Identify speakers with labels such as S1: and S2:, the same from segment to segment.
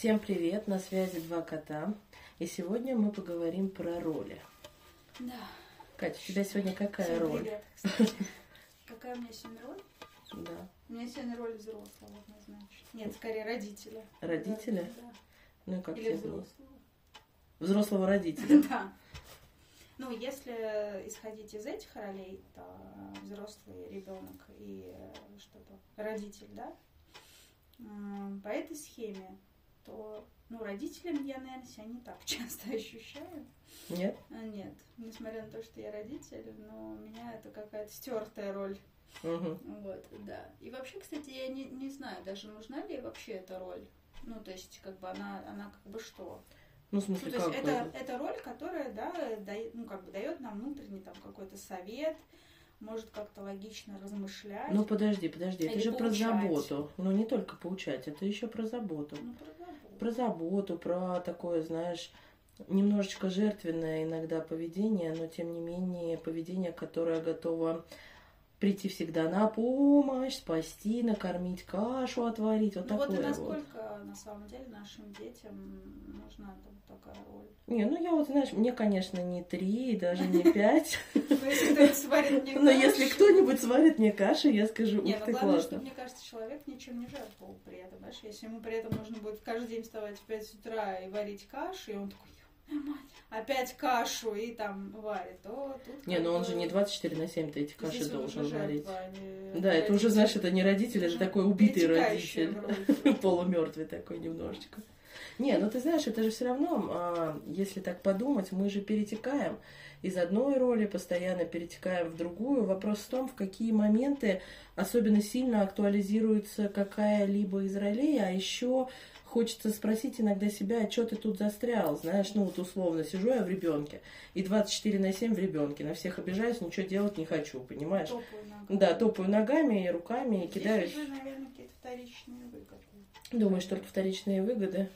S1: Всем привет, на связи два кота. И сегодня мы поговорим про роли.
S2: Да.
S1: Катя, у тебя сегодня какая
S2: Всем
S1: роль?
S2: привет. Какая у меня сегодня роль?
S1: Да.
S2: У меня сегодня роль взрослого, однозначно. Нет, скорее родителя.
S1: Родителя?
S2: Да.
S1: Ну и как
S2: Или
S1: тебе?
S2: взрослого.
S1: Взрослого родителя.
S2: Да. Ну, если исходить из этих ролей, то взрослый ребенок и что-то родитель, да, по этой схеме, то, ну, родителям я, наверное, себя не так часто ощущаю.
S1: Нет?
S2: А, Нет, несмотря на то, что я родитель, но у меня это какая-то стертая роль.
S1: Угу.
S2: Вот, да. И вообще, кстати, я не, не знаю, даже нужна ли вообще эта роль. Ну, то есть, как бы она, она как бы что?
S1: Ну, в
S2: Ну,
S1: смысле,
S2: то есть
S1: как
S2: это,
S1: бы?
S2: это роль, которая, да, дает, ну, как бы дает нам внутренний там какой-то совет, может как-то логично размышлять.
S1: Ну, подожди, подожди, это же про
S2: поучать.
S1: заботу. Ну, не только поучать, это еще про заботу.
S2: Ну, про заботу.
S1: Про заботу, про такое, знаешь, немножечко жертвенное иногда поведение, но тем не менее поведение, которое готово прийти всегда на помощь, спасти, накормить, кашу отварить, вот
S2: ну вот и
S1: такое вот.
S2: насколько на самом деле нашим детям нужна там такая роль.
S1: Не, ну я вот, знаешь, мне, конечно, не три, даже не пять.
S2: Ну,
S1: Но если кто-нибудь сварит мне кашу, я скажу, ух
S2: ну
S1: ты, классно.
S2: мне кажется, человек ничем не жертвовал при этом, знаешь, если ему при этом нужно будет каждый день вставать в 5 утра и варить кашу, и он такой, «Ё, мать, опять кашу и там варит, то тут
S1: Не,
S2: как
S1: ну он же не 24 на 7 ты эти каши должен варить.
S2: не
S1: Да, это уже, знаешь, это не родитель, это такой убитый родитель. Полумертвый такой немножечко. Не, ну ты знаешь, это же все равно, а, если так подумать, мы же перетекаем из одной роли, постоянно перетекаем в другую. Вопрос в том, в какие моменты особенно сильно актуализируется какая-либо из ролей, а еще хочется спросить иногда себя, а что ты тут застрял, знаешь, ну вот условно, сижу я в ребенке, и 24 на 7 в ребенке, на всех обижаюсь, ничего делать не хочу, понимаешь?
S2: Топаю ногами.
S1: Да, топаю ногами и руками, и
S2: Здесь
S1: кидаюсь.
S2: уже, наверное, какие-то вторичные выгоды.
S1: Думаешь, только вторичные выгоды?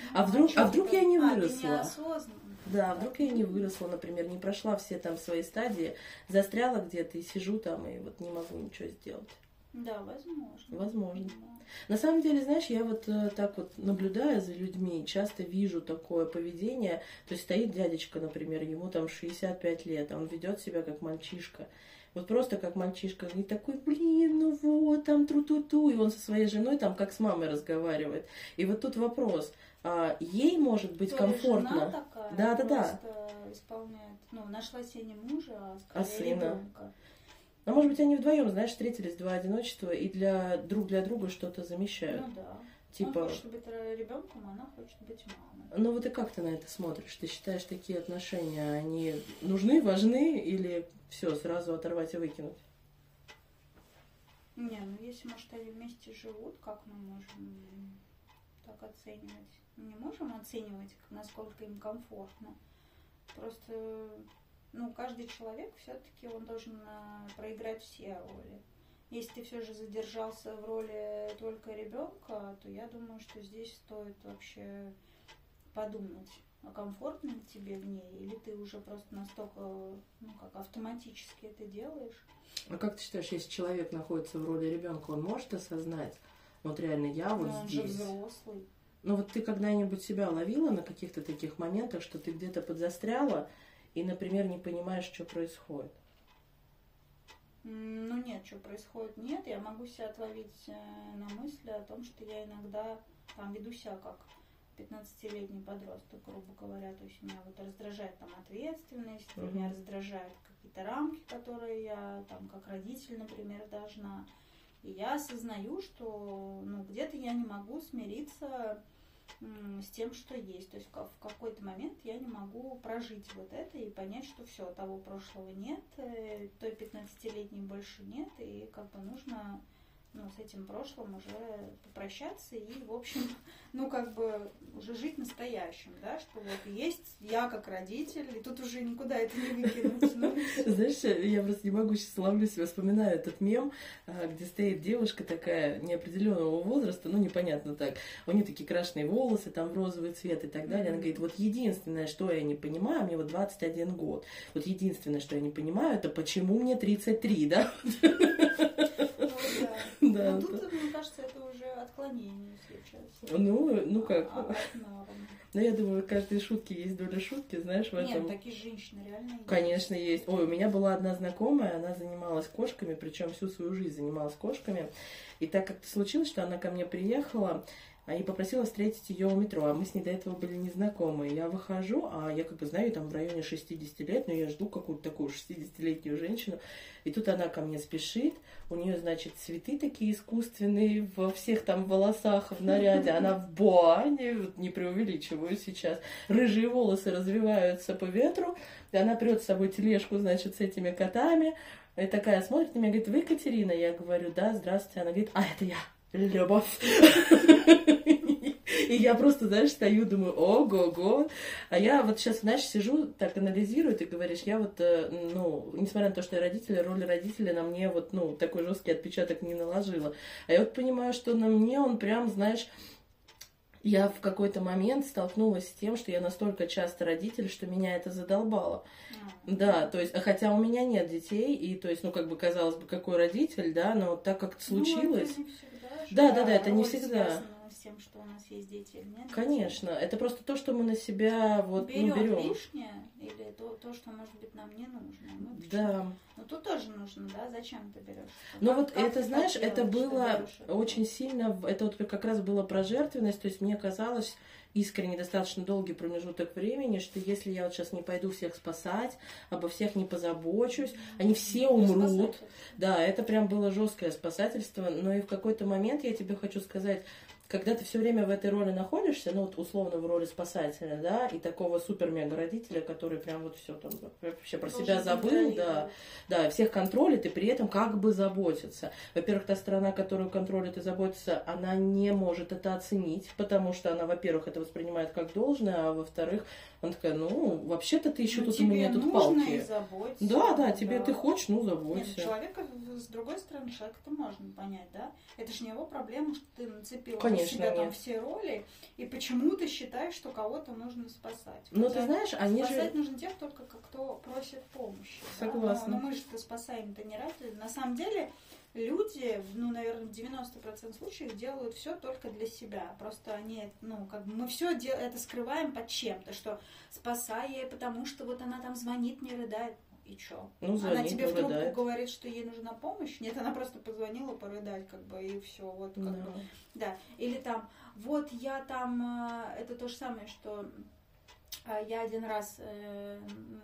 S2: Ну,
S1: А вдруг-
S2: чё
S1: а
S2: ты
S1: вдруг
S2: там?
S1: я не
S2: А,
S1: выросла?
S2: неосознанно.
S1: Да, а вдруг я не выросла, например, не прошла все там свои стадии, застряла где-то и сижу там и вот не могу ничего сделать.
S2: Да, возможно.
S1: Возможно.
S2: Да.
S1: На самом деле, знаешь, я вот э, так вот наблюдая за людьми, часто вижу такое поведение. То есть стоит дядечка, например, ему там 65 лет, а он ведет себя как мальчишка. Вот просто как мальчишка. И такой, блин, ну вот, там тру-ту-ту. И он со своей женой там как с мамой разговаривает. И вот тут вопрос. а ей может быть
S2: То
S1: комфортно?
S2: жена такая,
S1: Да, да, да.
S2: исполняет, ну, нашла себе не мужа, а
S1: А
S2: скорее
S1: сына.
S2: ребенка.
S1: А может быть, они вдвоем, знаешь, встретились, два одиночества, и для друг для друга что-то замещают.
S2: Ну да.
S1: типа,
S2: Он хочет быть ребенком, а она хочет быть мамой.
S1: ну вот и как ты на это смотришь? Ты считаешь, такие отношения, они нужны, важны, или все, сразу оторвать и выкинуть?
S2: Не, ну если, может, они вместе живут, как мы можем так оценивать? Мы не можем оценивать, насколько им комфортно. Просто, ну, каждый человек все-таки он должен а, проиграть все роли. Если ты все же задержался в роли только ребенка, то я думаю, что здесь стоит вообще подумать, а комфортно ли тебе в ней, или ты уже просто настолько, ну, как автоматически это делаешь.
S1: А как ты считаешь, если человек находится в роли ребенка, он может осознать, вот реально я вот
S2: Но он же
S1: здесь?
S2: взрослый.
S1: Ну вот ты когда-нибудь себя ловила на каких-то таких моментах, что ты где-то подзастряла и, например, не понимаешь, что происходит?
S2: Ну нет, что происходит, нет. Я могу себя отловить э, на мысли о том, что я иногда там веду себя как 15-летний подросток, грубо говоря. То есть меня вот раздражает там ответственность,
S1: Мгм.
S2: меня раздражают какие-то рамки, которые я там как родитель, например, должна. И я осознаю, что ну, где-то я не могу смириться с тем, что есть. То есть в ка- в какой-то момент я не могу прожить вот это и понять, что все, того прошлого нет, э, той 15-летней больше нет, и как бы нужно ну, с этим прошлым уже попрощаться и, в общем, ну, как бы уже жить настоящим, да, что вот есть я как родитель, и тут уже никуда это не выкинуть. Ну.
S1: Знаешь, я просто не могу сейчас ловлю себя, вспоминаю этот мем, а, где стоит девушка такая неопределенного возраста, ну непонятно так, у нее такие крашеные волосы, там в розовый цвет и так далее. Она говорит, вот единственное, что я не понимаю, мне вот 21 год, вот единственное, что я не понимаю, это почему мне 33, да?
S2: Ну, да. Ну,
S1: да.
S2: тут, мне кажется, это уже отклонение сейчас.
S1: Ну, ну как?
S2: А, нормы.
S1: Ну, я думаю, в каждой шутке есть доля шутки, знаешь, в
S2: Нет,
S1: этом.
S2: такие женщины реально есть.
S1: Конечно, есть. Ой, у меня была одна знакомая, она занималась кошками, причем всю свою жизнь занималась кошками. И так как случилось, что она ко мне приехала а, и попросила встретить ее у метро, а мы с ней до этого были незнакомы. Я выхожу, а я как бы знаю, там в районе 60 лет, но я жду какую-то такую 60-летнюю женщину. И тут она ко мне спешит, у нее, значит, цветы такие искусственные во всех там волосах в наряде, она в боане, вот не преувеличиваю сейчас, рыжие волосы развиваются по ветру, и она прет с собой тележку, значит, с этими котами, и такая смотрит на меня, говорит, вы Катерина? Я говорю, да, здравствуйте. Она говорит, а, это я, Любовь. И я просто, знаешь, стою, думаю, ого-го. А я вот сейчас, знаешь, сижу, так анализирую, ты говоришь, я вот, э, ну, несмотря на то, что я родители, роль родителя на мне вот, ну, такой жесткий отпечаток не наложила. А я вот понимаю, что на мне он прям, знаешь, я в какой-то момент столкнулась с тем, что я настолько часто родитель, что меня это задолбало.
S2: А.
S1: Да, то есть, а хотя у меня нет детей, и то есть, ну, как бы казалось бы, какой родитель, да, но так как это случилось.
S2: Ну,
S1: Да, да, да, это не всегда.
S2: с тем, что у нас есть дети или нет.
S1: Конечно, это просто то, что мы на себя вот
S2: берем,
S1: ну, берем.
S2: лишнее или то, то, что, может быть, нам не нужно. Мы почему-
S1: Да.
S2: Ну, тут тоже нужно, да, зачем ты берешь?
S1: Но
S2: Как-
S1: вот
S2: как
S1: это, знаешь, это
S2: делаешь,
S1: было очень сильно, это вот как раз было про жертвенность, то есть мне казалось искренне достаточно долгий промежуток времени, что если я вот сейчас не пойду всех спасать, обо всех не позабочусь, они все умрут. Да, это прям было жесткое спасательство, но и в какой-то момент я тебе хочу сказать, когда ты все время в этой роли находишься, ну вот условно в роли спасателя, да, и такого супер-мега родителя, который прям вот все там вообще про
S2: Должен
S1: себя забыл, да, да, всех контролит и при этом как бы заботится. Во-первых, та сторона, которую контролит и заботится, она не может это оценить, потому что она, во-первых, это воспринимает как должное, а во-вторых, она такая, ну, вообще-то ты еще
S2: Ну,
S1: тут у меня тут
S2: и
S1: палки.
S2: заботься.
S1: Да, да, тебе ты хочешь, ну,
S2: Нет,
S1: заботься.
S2: человека, с другой стороны, человека-то можно понять, да? Это же не его проблема, что ты нацепил
S1: Конечно,
S2: на себя там
S1: нет.
S2: все роли, и почему ты считаешь, что кого-то нужно спасать. Хотя
S1: ты знаешь, они же...
S2: Спасать нужно тех только, кто просит помощи. да.
S1: Согласна.
S2: Но, но мы же спасаем-то не ради. На самом деле, люди, ну, наверное, в 90% случаев делают все только для себя. Просто они, ну, как бы мы все это скрываем под чем-то, что спасай ей, потому что вот она там звонит, не рыдает. И чё?
S1: Ну,
S2: она тебе в трубку
S1: порыдает.
S2: говорит, что ей нужна помощь? Нет, она просто позвонила порыдать, как бы, и все. Вот как
S1: Да.
S2: бы. Да, или там, вот я там, э, это то же самое, что э, я один раз э,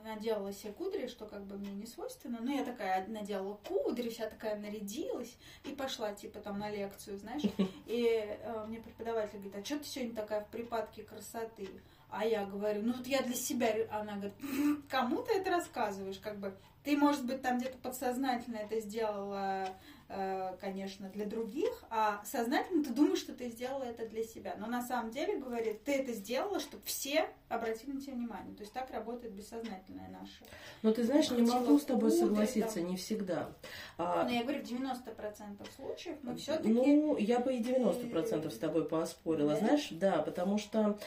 S2: наделала себе кудри, что как бы мне не свойственно, но я такая наделала кудри, вся такая нарядилась и пошла типа там на лекцию, знаешь, и э, мне преподаватель говорит, а что ты сегодня такая в припадке красоты? А я говорю, ну вот я для себя, ре-». она говорит, кому ты это рассказываешь, как бы, ты, может быть, там где-то подсознательно это сделала, э, конечно, для других, а сознательно ты думаешь, что ты сделала это для себя. Но на самом деле, говорит, ты это сделала, чтобы все обратили на тебя внимание. То есть так работает бессознательное наше.
S1: Но ты знаешь, не могу с тобой согласиться, не всегда. А,
S2: Но я говорю, в 90% случаев мы все-таки...
S1: Ну, я бы и 90% с тобой поспорила,
S2: Да?
S1: знаешь, да, потому что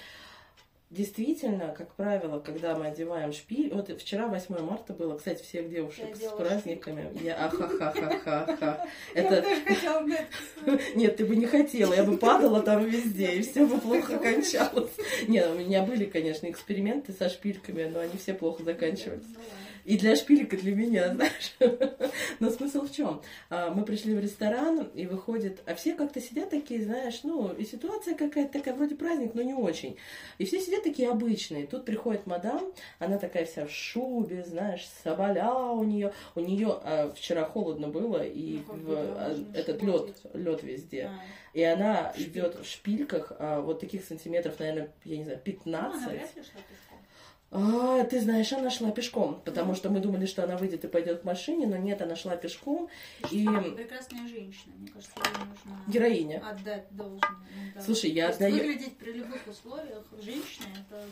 S1: действительно, как правило, когда мы одеваем шпиль, вот вчера 8 марта было, кстати, всех девушек
S2: Я
S1: с праздниками, я ахахахахаха,
S2: Я
S1: это,
S2: тоже хотела на это
S1: нет, ты бы не хотела, я бы падала там везде, и все бы плохо кончалось. Нет, у меня были, конечно, эксперименты со шпильками, но они все плохо заканчивались.
S2: Ну.
S1: И для шпилек, и для меня, знаешь. Но смысл в чем? Мы пришли в ресторан, и выходит, а все как-то сидят такие, знаешь, ну, и ситуация какая-то такая, вроде праздник, но не очень. И все сидят такие обычные. Тут приходит мадам, она такая вся в шубе, знаешь, соболя у нее. У нее вчера холодно было, и
S2: Ну,
S1: в- а, этот лед, лед везде.
S2: А.
S1: И она идет в шпильках, а, вот таких сантиметров, наверное, я не знаю,
S2: Ну,
S1: 15.
S2: она вряд ли пешком.
S1: А, ты знаешь, она шла пешком, потому что мы думали, что она выйдет и пойдет к машине, но нет, она шла пешком. И
S2: Прекрасная женщина, мне кажется, ей нужно
S1: героиня.
S2: отдать должное. да.
S1: Слушай, я отдаю...
S2: Выглядеть при любых условиях женщине это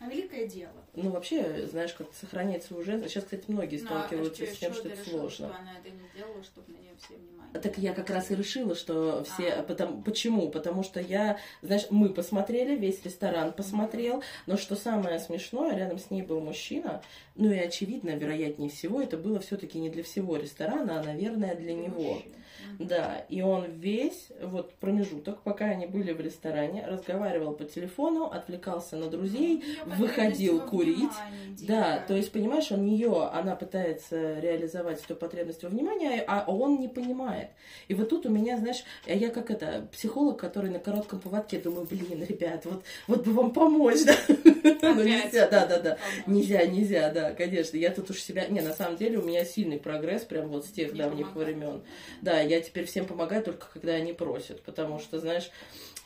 S2: А великое дело.
S1: Ну, вообще, знаешь, как сохранять свою женственность. Сейчас, кстати, многие
S2: Ну, а
S1: сталкиваются с тем,
S2: что ты
S1: это
S2: решила,
S1: сложно.
S2: что она это не сделала, чтобы на нее все внимание.
S1: Так я как раз и решила, что все...
S2: А.
S1: Потому... Почему? Потому что я... Знаешь, мы посмотрели, весь ресторан посмотрел, но что самое смешное, рядом с ней был мужчина, ну и очевидно, вероятнее всего, это было все-таки не для всего ресторана, а, наверное, для него.
S2: Мужчина.
S1: Да, и он весь вот промежуток, пока они были в ресторане, разговаривал по телефону, отвлекался на друзей,
S2: Её
S1: выходил курить.
S2: внимании
S1: Да, то есть, понимаешь, он ее, она пытается реализовать эту потребность во внимании, а он не понимает. И вот тут у меня, знаешь, я как это, психолог, который на коротком поводке, думаю, блин, ребят, вот, вот бы вам помочь, да? Ну нельзя, да, да, да. Нельзя, нельзя, да, конечно. Я тут уж себя... Не, на самом деле у меня сильный прогресс прям вот с тех давних времен. Да, я теперь всем помогаю только когда они просят, потому что, знаешь,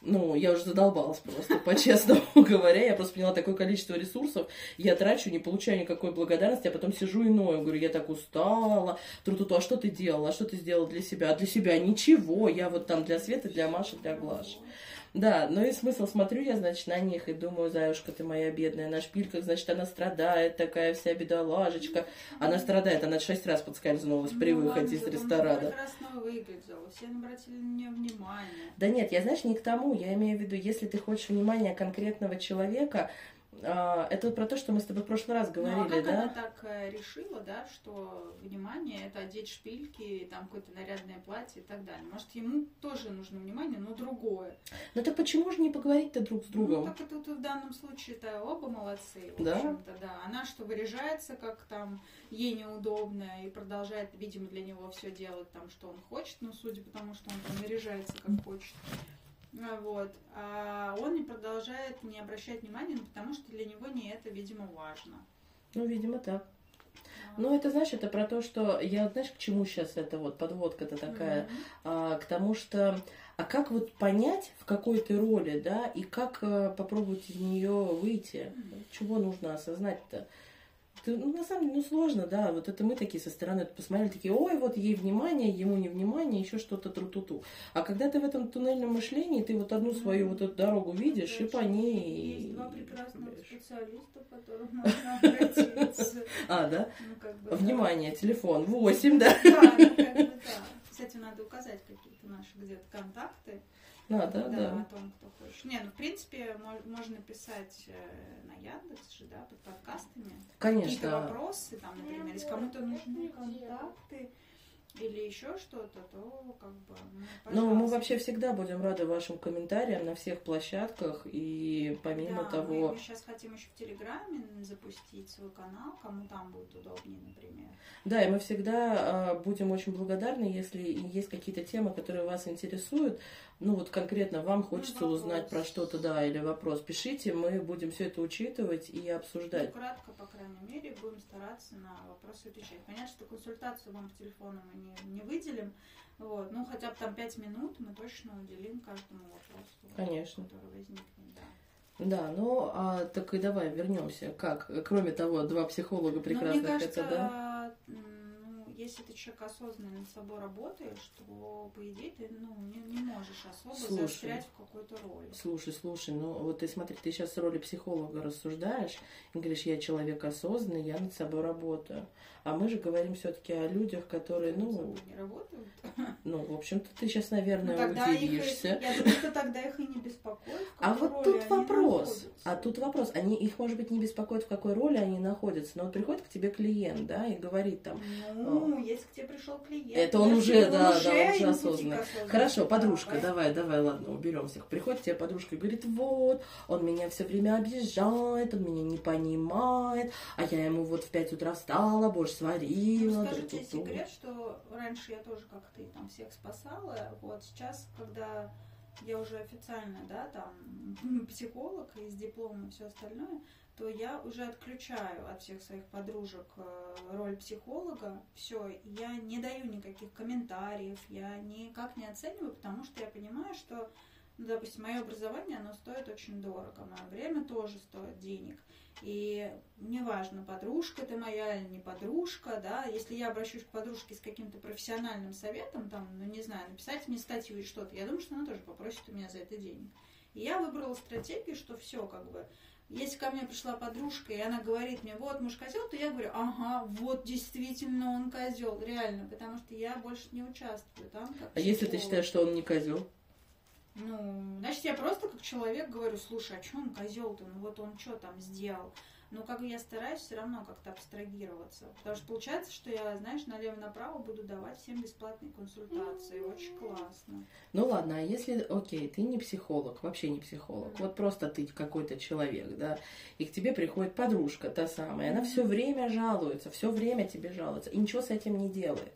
S1: ну, я уже задолбалась просто, по-честному говоря. Я просто поняла такое количество ресурсов, я трачу, не получаю никакой благодарности, а потом сижу и ною, говорю, я так устала, тру-ту-ту, а что ты делала, а что ты сделала для себя? А для себя ничего, я вот там для Светы, для Маши, для Глаши. Да, ну и смысл смотрю я, значит, на них и думаю, Заюшка, ты моя бедная, на шпильках, значит, она страдает, такая вся бедоложечка. Она страдает, она шесть раз подскользнулась при
S2: Ну,
S1: выходе из
S2: она
S1: ресторана.
S2: прекрасно выглядела, все обратили на нее внимание.
S1: Да нет, я, знаешь, не к тому. Я имею в виду, если ты хочешь внимания конкретного человека, а, это про то, что мы с тобой в прошлый раз
S2: ну, а
S1: говорили,
S2: как она
S1: да?
S2: так э, решила, да, что внимание это одеть шпильки, там какое-то нарядное платье и так далее. Может, ему тоже нужно внимание, но другое.
S1: Ну так почему же не поговорить-то друг с
S2: Ну,
S1: другом?
S2: так это тут в данном случае-то оба молодцы, в
S1: Да?
S2: общем-то, да. Она что выряжается, как там ей неудобно, и продолжает, видимо, для него все делать там, что он хочет, ну, судя по тому, что он там наряжается, как хочет. А, Вот. А он не продолжает не обращать внимания, ну, потому что для него не это, видимо, важно.
S1: Ну, видимо, так.
S2: А,
S1: Ну, это, знаешь, это про то, что я, знаешь, к чему сейчас это вот подводка-то такая?
S2: мгм.
S1: А, к тому, что... А как вот понять, в какой ты роли, да, и как э, попробовать из нее выйти? Чего нужно осознать-то? Ты, ну, на самом деле, ну, сложно, да. Вот это мы такие со стороны посмотрели, такие, ой, вот ей внимание, ему не внимание, еще что-то тру-ту-ту. А когда ты в этом туннельном мышлении, ты вот одну свою вот эту дорогу видишь, и по ней...
S2: Есть два прекрасных
S1: гуляешь.
S2: специалиста, к которым можно обратиться.
S1: А, да?
S2: Ну, как бы, да.
S1: Внимание, телефон, 8, да?
S2: Да, ну, как бы, да. Кстати, надо указать какие-то наши где-то контакты.
S1: Надо, да.
S2: о том, кто хочет. Не, ну, в принципе, мо- можно писать э, на Яндекс же, да, под подкастами. Какие-то
S1: Конечно.
S2: вопросы, там, например, если кому-то нужны контакты или еще что-то, то как бы, ну,
S1: Ну, мы вообще всегда будем рады вашим комментариям на всех площадках. И помимо
S2: да,
S1: того...
S2: мы сейчас хотим еще в Телеграме запустить свой канал, кому там будет удобнее, например.
S1: Да, и мы всегда а, будем очень благодарны, если есть какие-то темы, которые вас интересуют. Ну, вот конкретно вам хочется
S2: вопрос.
S1: узнать про что-то, да, или вопрос. Пишите, мы будем все это учитывать и
S2: Ну,
S1: обсуждать.
S2: кратко, по крайней мере, будем стараться на вопросы отвечать. Понятно, что консультацию вам по телефону мы не, не выделим, вот, ну, хотя бы там пять минут мы точно уделим каждому вопросу,
S1: Конечно.
S2: который возникнет, да.
S1: Да, ну, а, так и давай вернемся. Как? Кроме того, два психолога
S2: мне
S1: прекрасных,
S2: кажется,
S1: это да?
S2: Ну, если ты человек осознанный над собой работаешь, то, по идее, ты ну, не, не можешь особо
S1: Слушай.
S2: застрять в какой-то роли.
S1: Слушай, слушай, ну вот ты смотри, ты сейчас с роли психолога рассуждаешь и говоришь, я человек осознанный, я над собой работаю. А мы же говорим все-таки о людях, которые, ну,
S2: не работают.
S1: ну, в общем-то, ты сейчас,
S2: Ну,
S1: наверное,
S2: тогда их, и-
S1: удивишься.
S2: я думаю, что тогда их и не беспокоит.
S1: А вот тут вопрос. А тут вопрос. Они их, может быть, не беспокоит, в какой роли они находятся. Но вот приходит к тебе клиент, да, и говорит там,
S2: Ну, если к тебе пришел клиент.
S1: Это он уже,
S2: он
S1: да, да,
S2: уже
S1: уже
S2: на пути к
S1: осознанный.
S2: осознанности.
S1: Хорошо,
S2: Да,
S1: подружка,
S2: поэтому-
S1: давай, давай, ладно, уберем всех. Приходит тебе подружка и говорит, вот, он меня все время обижает, он меня не понимает, а я ему вот в 5 утра встала, борщ сварила.
S2: Ну, скажу тебе
S1: тру-ту-ту».
S2: секрет, что раньше я тоже как ты там всех спасала. Вот сейчас, когда я уже официально, да, там психолог и с дипломом и все остальное, то я уже отключаю от всех своих подружек э, роль психолога. Все, я не даю никаких комментариев, я никак не оцениваю, потому что я понимаю, что, ну, допустим, мое образование, оно стоит очень дорого, мое время тоже стоит денег. И неважно, подружка ты моя или не подружка, да, если я обращусь к подружке с каким-то профессиональным советом, там, ну не знаю, написать мне статью или что-то, я думаю, что она тоже попросит у меня за это денег. И я выбрала стратегию, что все, как бы, Если ко мне пришла подружка, и она говорит мне, вот муж козел, то я говорю, ага, вот действительно он козел, реально, потому что я больше не участвую там.
S1: а если ты считаешь, что он не козел?
S2: Ну, значит, я просто как человек говорю, слушай, а что он козел-то? Ну вот он что там сделал? Но как я стараюсь все равно как-то абстрагироваться. Потому что получается, что я, знаешь, налево-направо буду давать всем бесплатные консультации. Очень классно.
S1: Ну ладно, а если, окей, ты не психолог, вообще не психолог, вот просто ты какой-то человек, да, и к тебе приходит подружка, та самая, она все время жалуется, все время тебе жалуется, и ничего с этим не делает.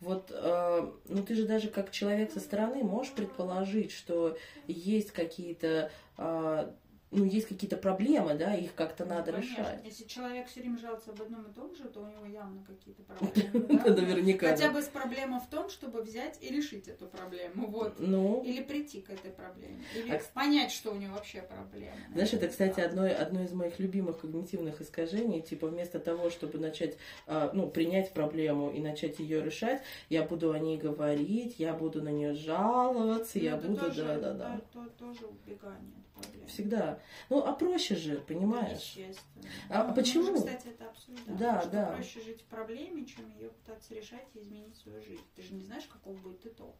S1: Вот, э, ну ты же даже как человек со стороны можешь предположить, что есть какие-то э, ну, есть какие-то проблемы, да, их как-то ну, надо конечно. решать.
S2: Если человек все время жалуется об одном и том же, то у него явно какие-то проблемы.
S1: Наверняка.
S2: Хотя бы проблема в том, чтобы взять и решить эту проблему. Вот. Ну. Или прийти к этой проблеме. Или а понять, что у него вообще проблема.
S1: Знаешь, это, кстати, одно, одно из моих любимых когнитивных искажений. Типа, вместо того, чтобы начать, а, ну, принять проблему и начать ее решать, я буду о ней говорить, я буду на нее жаловаться, ну, я буду, да, да, да.
S2: Это тоже убегание.
S1: Всегда. Ну, а проще же, понимаешь?
S2: Естественно.
S1: А,
S2: ну,
S1: почему?
S2: Мы, кстати, это обсуждаем.
S1: Да,
S2: что
S1: да.
S2: проще жить в проблеме, чем ее пытаться решать и изменить свою жизнь. Ты же не знаешь, каков будет итог.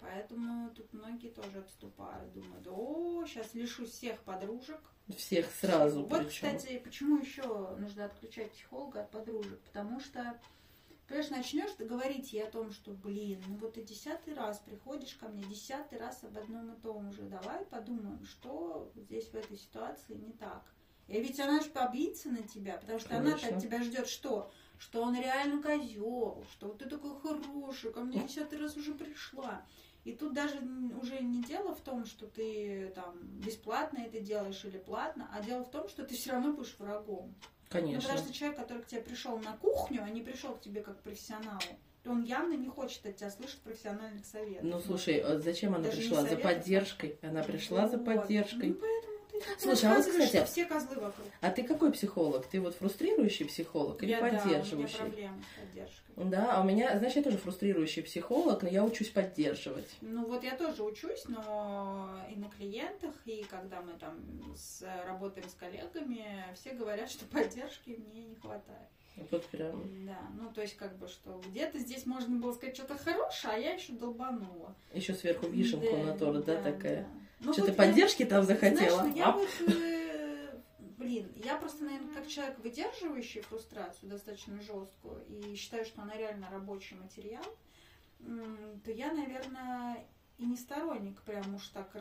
S2: Поэтому тут многие тоже отступают, думают, о, сейчас лишусь всех подружек.
S1: Всех сразу.
S2: Вот, причем. кстати, почему еще нужно отключать психолога от подружек? Потому что Понимаешь, начнешь говорить ей о том, что, блин, ну вот ты десятый раз приходишь ко мне, десятый раз об одном и том же. Давай подумаем, что здесь в этой ситуации не так. И ведь она же побьется на тебя, потому что она от тебя ждет что? Что он реально козел, что вот ты такой хороший, ко мне десятый раз уже пришла. И тут даже уже не дело в том, что ты там бесплатно это делаешь или платно, а дело в том, что ты все равно будешь врагом.
S1: Конечно.
S2: Ну, потому что человек, который к тебе пришел на кухню, а не пришел к тебе как к профессионалу, то он явно не хочет от тебя слышать профессиональных советов.
S1: Ну, слушай, а зачем она Даже пришла? За поддержкой. Она пришла вот. за поддержкой.
S2: Ну, поэтому
S1: Слушай, а вот, кстати,
S2: все козлы вокруг.
S1: А ты какой психолог? Ты вот фрустрирующий психолог или
S2: я,
S1: поддерживающий?
S2: Да, у меня проблемы с поддержкой.
S1: Да, а у меня, знаешь, я тоже фрустрирующий психолог, но я учусь поддерживать.
S2: Ну вот я тоже учусь, но и на клиентах, и когда мы там с, работаем с коллегами, все говорят, что поддержки мне не хватает.
S1: Вот прям.
S2: Да, ну то есть как бы что где-то здесь можно было сказать что-то хорошее, а я еще долбанула.
S1: Еще сверху вишенку да, на торт, да, да, такая. Да. Ну, что
S2: вот
S1: ты поддержки там захотела?
S2: Знаешь, ну, я вот, э, блин, я просто, наверное, как человек, выдерживающий фрустрацию достаточно жесткую и считаю, что она реально рабочий материал, то я, наверное, и не сторонник прям уж так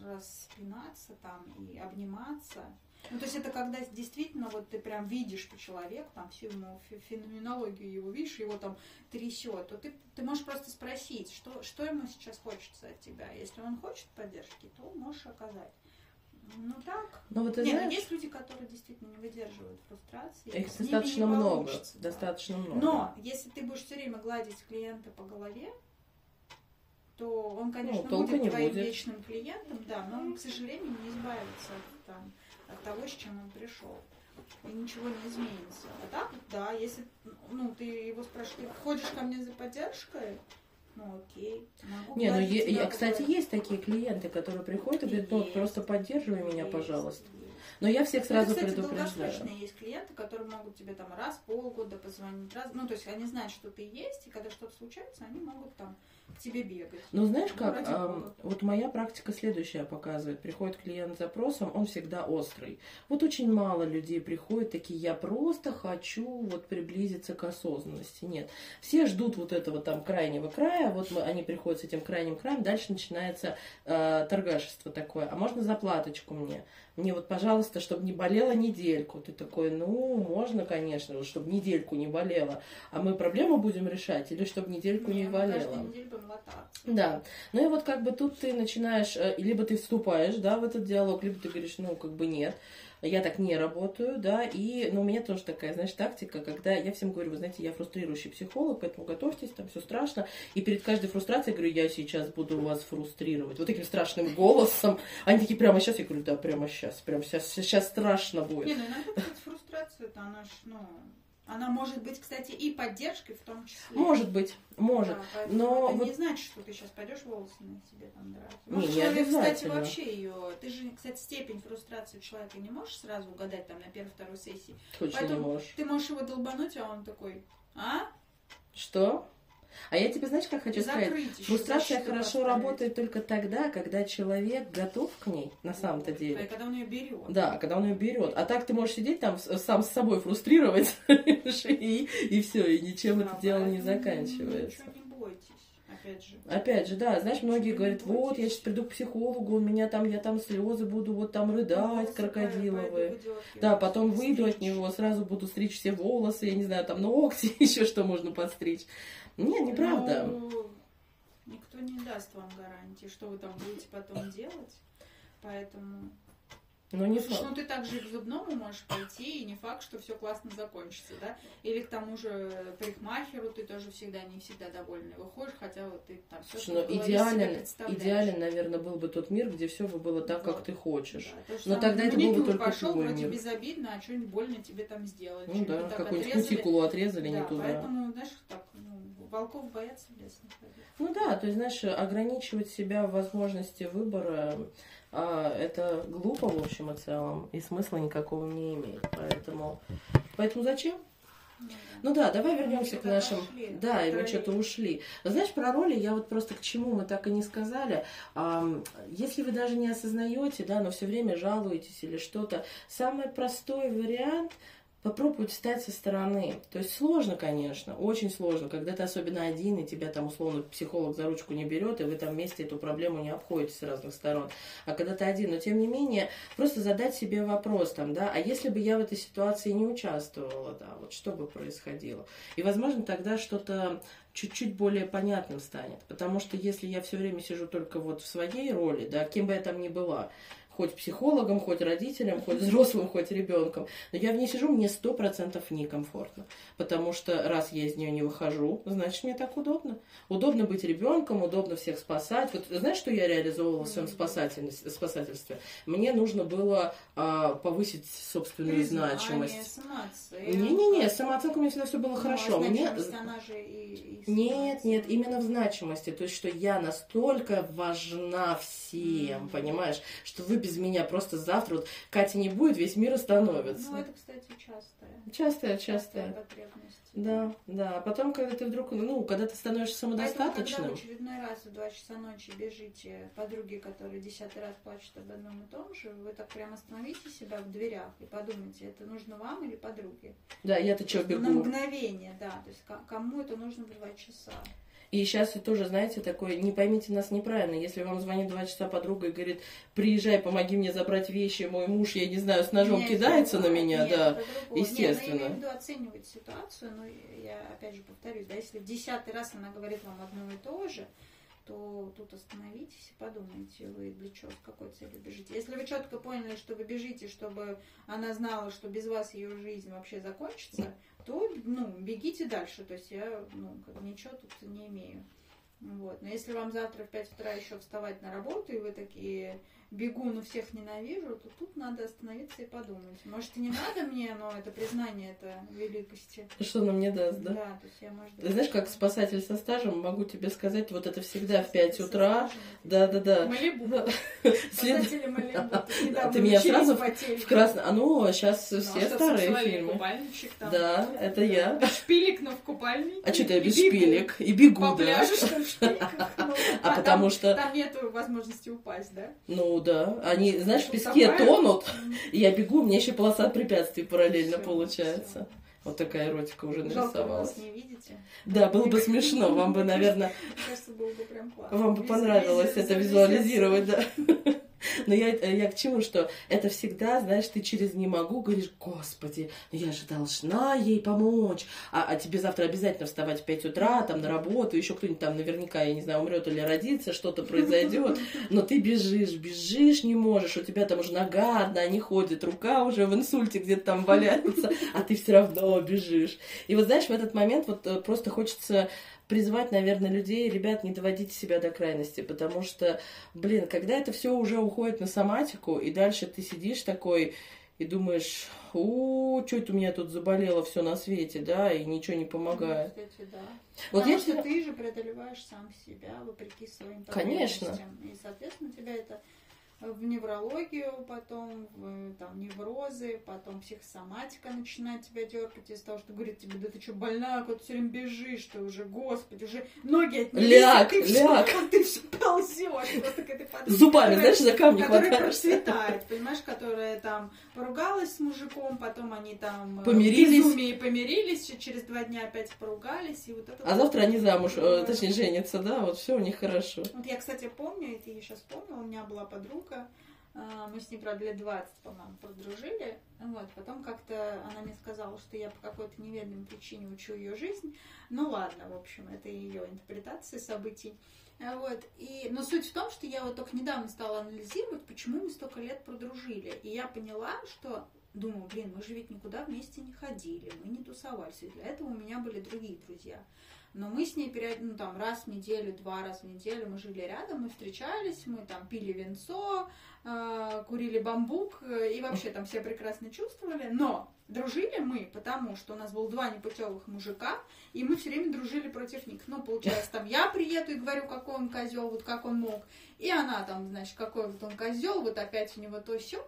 S2: распинаться там и обниматься. Ну, то есть это когда действительно вот ты прям видишь по человеку, там всю ему феноменологию его видишь, его там трясет, то ты, ты можешь просто спросить, что, что ему сейчас хочется от тебя. Если он хочет поддержки, то можешь оказать. Ну так.
S1: Но ну, вот
S2: Нет,
S1: знаешь...
S2: есть люди, которые действительно не выдерживают фрустрации.
S1: Их достаточно много. Достаточно много.
S2: Но если ты будешь все время гладить клиента по голове, то он, конечно, ну, будет твоим будет. вечным клиентом, да, но он, к сожалению, не избавится от там, от того, с чем он пришел. И ничего не изменится. А так, да, если ну, ты его спрашиваешь, ты ходишь ко мне за поддержкой, ну окей. Могу
S1: не, ну я, кстати, есть такие клиенты, которые приходят и говорят, ну просто поддерживай меня, есть, пожалуйста. Есть. Но я всех сразу
S2: это, кстати,
S1: предупреждаю.
S2: есть клиенты, которые могут тебе там раз в полгода позвонить, раз, ну то есть они знают, что ты есть, и когда что-то случается, они могут там к тебе бегать.
S1: Ну, знаешь ну, как, а, вот моя практика следующая показывает. Приходит клиент с запросом, он всегда острый. Вот очень мало людей приходят такие, я просто хочу вот приблизиться к осознанности. Нет. Все ждут вот этого там крайнего края, вот мы, они приходят с этим крайним краем, дальше начинается э, торгашество такое. А можно заплаточку мне? Мне вот, пожалуйста, чтобы не болела недельку. Ты такой, ну, можно, конечно, чтобы недельку не болела. А мы проблему будем решать или чтобы недельку не, не болела? Да. Ну и вот как бы тут ты начинаешь, э, либо ты вступаешь, да, в этот диалог, либо ты говоришь, ну, как бы нет я так не работаю, да, и, ну, у меня тоже такая, знаешь, тактика, когда я всем говорю, вы знаете, я фрустрирующий психолог, поэтому готовьтесь, там все страшно, и перед каждой фрустрацией говорю, я сейчас буду вас фрустрировать, вот таким страшным голосом, они такие, прямо сейчас, я говорю, да, прямо сейчас, прямо сейчас, сейчас страшно будет.
S2: Не, ну иногда, фрустрация, это она ж, ну, Она может быть, кстати, и поддержкой в том числе.
S1: Может быть, может.
S2: Да,
S1: но
S2: это
S1: вот...
S2: не значит, что ты сейчас пойдешь волосы на себе там драть.
S1: Не,
S2: Может,
S1: не
S2: человек, кстати, вообще ее. Ты же, кстати, степень фрустрации человека не можешь сразу угадать там на первой-второй сессии.
S1: Точно не
S2: Поэтому
S1: можешь.
S2: Ты можешь его долбануть, а он такой, а?
S1: Что? А я тебе, знаешь, как хочу сказать?
S2: Закрыть ещё,
S1: Фрустрация хорошо
S2: поставить.
S1: работает только тогда, когда человек готов к ней, на самом-то
S2: А и
S1: деле.
S2: когда он ее берет.
S1: Да, когда он ее берет. А так ты можешь сидеть там сам с собой фрустрировать, и, и все, и ничем это дело не
S2: поэтому
S1: заканчивается.
S2: Ничего не опять же.
S1: Опять же, да, знаешь, многие говорят, вот, я сейчас приду к психологу, у меня там, я там слезы буду, вот там рыдать,
S2: Волосы
S1: крокодиловые. Да, потом выйду от него, сразу буду стричь все волосы, я не знаю, там ногти, еще что можно подстричь. Нет, неправда.
S2: Ну, никто не даст вам гарантии, что вы там будете потом делать. Поэтому...
S1: Но не
S2: Слушай,
S1: факт.
S2: ну ты также к зубному можешь пойти, и не факт, что все классно закончится, да? Или к тому же парикмахеру ты тоже всегда не всегда довольный выходишь, хотя вот ты там все
S1: Слушай, ну идеален, идеален, наверное, был бы тот мир, где все бы было так, как
S2: Вот.
S1: ты хочешь.
S2: Да, то, что
S1: Но
S2: там
S1: тогда это был бы только
S2: пошел,
S1: твой
S2: вроде
S1: мир.
S2: безобидно, а что-нибудь больно тебе там сделали.
S1: Ну да, какую-нибудь кутикулу отрезали
S2: Да,
S1: не туда.
S2: поэтому, знаешь, так, ну, волков боятся в лес не ходить.
S1: Ну да, то есть, знаешь, ограничивать себя в возможности выбора, а, это глупо, в общем и целом, и смысла никакого не имеет. Поэтому, поэтому зачем?
S2: Ну, да.
S1: Ну да, давай
S2: Мы
S1: вернемся к нашим.
S2: отошли
S1: Да, и мы что-то ушли. Знаешь, про роли я вот просто к чему мы так и не сказали. Если вы даже не осознаете, да, но все время жалуетесь или что-то, самый простой вариант попробовать встать со стороны. То есть сложно, конечно, очень сложно, когда ты особенно один, и тебя там условно психолог за ручку не берет, и вы там вместе эту проблему не обходите с разных сторон. А когда ты один, но тем не менее, просто задать себе вопрос там, да, а если бы я в этой ситуации не участвовала, да, вот что бы происходило? И, возможно, тогда что-то чуть-чуть более понятным станет. Потому что если я все время сижу только вот в своей роли, да, кем бы я там ни была, хоть психологом, хоть родителем, хоть взрослым, хоть ребенком, но я в ней сижу, мне сто процентов некомфортно. Потому что раз я из нее не выхожу, значит мне так удобно. Удобно быть ребенком, удобно всех спасать. Вот знаешь, что я реализовывала в своем спасательстве? Мне нужно было а, повысить собственную
S2: Признание,
S1: значимость.
S2: самооценка.
S1: Не-не-не, с самооценкой у меня всегда все было
S2: Ну,
S1: хорошо.
S2: а
S1: Мне...
S2: и, и
S1: Нет,
S2: самооценка.
S1: нет, именно в значимости. То есть, что я настолько важна всем,
S2: Мгм.
S1: понимаешь, что вы без меня просто завтра, вот Катя не будет, весь мир остановится.
S2: Ну, это, кстати, частая.
S1: Частая, частая.
S2: потребность.
S1: Да, да. А потом, когда ты вдруг, ну, когда ты становишься
S2: Поэтому, когда
S1: самодостаточным,
S2: в очередной раз в 2 часа ночи бежите подруги, которые десятый раз плачут об одном и том же, вы так прям остановите себя в дверях и подумайте, это нужно вам или подруге?
S1: да, я-то что,
S2: Просто На
S1: бегу.
S2: мгновение, да. То есть ко- кому это нужно в 2 часа?
S1: И сейчас тоже, знаете, такое, не поймите нас неправильно, если вам звонит два часа подруга и говорит, приезжай, помоги мне забрать вещи, мой муж, я не знаю, с ножом
S2: Нет,
S1: кидается на меня,
S2: нет,
S1: да. естественно.
S2: Нет, ну, я имею в виду оценивать ситуацию, но я опять же повторюсь, да, если в десятый раз она говорит вам одно и то же, то тут остановитесь и подумайте, вы для чего, с какой целью бежите. Если вы четко поняли, что вы бежите, чтобы она знала, что без вас ее жизнь вообще закончится, то, ну, бегите дальше. То есть я, ну, как ничего тут не имею. Вот. Но если вам завтра в 5 утра еще вставать на работу, и вы такие бегу, но всех ненавижу, то тут надо остановиться и подумать. Может, и не надо мне, но это признание это великости.
S1: Что она мне даст, да?
S2: Да, то есть я, может.
S1: Ты знаешь, как спасатель со стажем, могу тебе сказать, вот это всегда в 5 утра.
S2: Да.
S1: Да-да-да.
S2: Малибу. Спасатели Малибу. Недавно
S1: Ты меня сразу. В красном. А ну, сейчас
S2: Ну, а
S1: все старые фильмы. Да, это я.
S2: Шпилек, но в купальнике.
S1: А что ты без шпилек? И бегу, да.
S2: Ну,
S1: А
S2: там-
S1: потому что,
S2: Там нету возможности упасть, да?
S1: ну да, они, знаешь, в песке тонут, и я бегу, у меня еще полоса препятствий параллельно получается. Вот такая эротика уже.
S2: Жалко,
S1: нарисовалась.
S2: нас не видите.
S1: Да, было бы смешно, вам бы, наверное. Вам бы понравилось это визуализировать, да. Но я, я к чему, что это всегда, знаешь, ты через «не могу» говоришь, господи, ну я же должна ей помочь, а, а тебе завтра обязательно вставать в 5 утра, там, на работу, еще кто-нибудь там наверняка, я не знаю, умрет или родится, что-то произойдет, но ты бежишь, бежишь, не можешь, у тебя там уже нога одна не ходит, рука уже в инсульте где-то там валяется, а ты все равно бежишь. И вот знаешь, в этот момент вот э, просто хочется призвать, наверное, людей, ребят, не доводите себя до крайности, потому что, блин, когда это все уже уходит на соматику, и дальше ты сидишь такой и думаешь, о, что это у меня тут заболело все на свете, да, и ничего не помогает.
S2: Ну, кстати, да.
S1: Вот
S2: Потому
S1: я
S2: что ты же преодолеваешь сам себя вопреки своим
S1: Конечно.
S2: И, соответственно, тебя это в неврологию, потом в там, неврозы, потом психосоматика начинает тебя дергать из-за того, что говорит тебе, да ты что, больная, куда ты все время бежишь, ты уже, господи, уже ноги отнялись,
S1: Ляг,
S2: ты
S1: ляг.
S2: Всё, ты все ползешь. Просто к этой подруге,
S1: Зубами,
S2: которая-
S1: знаешь, за камни
S2: которая процветает, понимаешь, которая там поругалась с мужиком, потом они там э,
S1: Помирились.
S2: в безумии помирились, через два дня опять поругались, и вот это
S1: А
S2: вот.
S1: завтра они замуж, э, точнее, женятся, да, вот все у них хорошо.
S2: Вот я, кстати, помню, это я сейчас помню, у меня была подруга, а, мы с ней, правда, лет 20, по-моему, подружили, вот, потом как-то она мне сказала, что я по какой-то неведомой причине учу ее жизнь, ну ладно, в общем, это ее интерпретация событий, А, вот, и, но суть в том, что я вот только недавно стала анализировать, почему мы столько лет продружили, и я поняла, что Думаю, блин, мы же ведь никуда вместе не ходили, мы не тусовались, и для этого у меня были другие друзья. Но мы с ней период, ну, там, раз в неделю, два раза в неделю мы жили рядом, мы встречались, мы там пили венцо, э, курили бамбук э, и вообще там все прекрасно чувствовали. Но дружили мы, потому что у нас было два непутевых мужика, и мы все время дружили против них. Ну, получается, там я приеду и говорю, какой он козел, вот как он мог. И она там, значит, какой вот он козел, вот опять у него то все.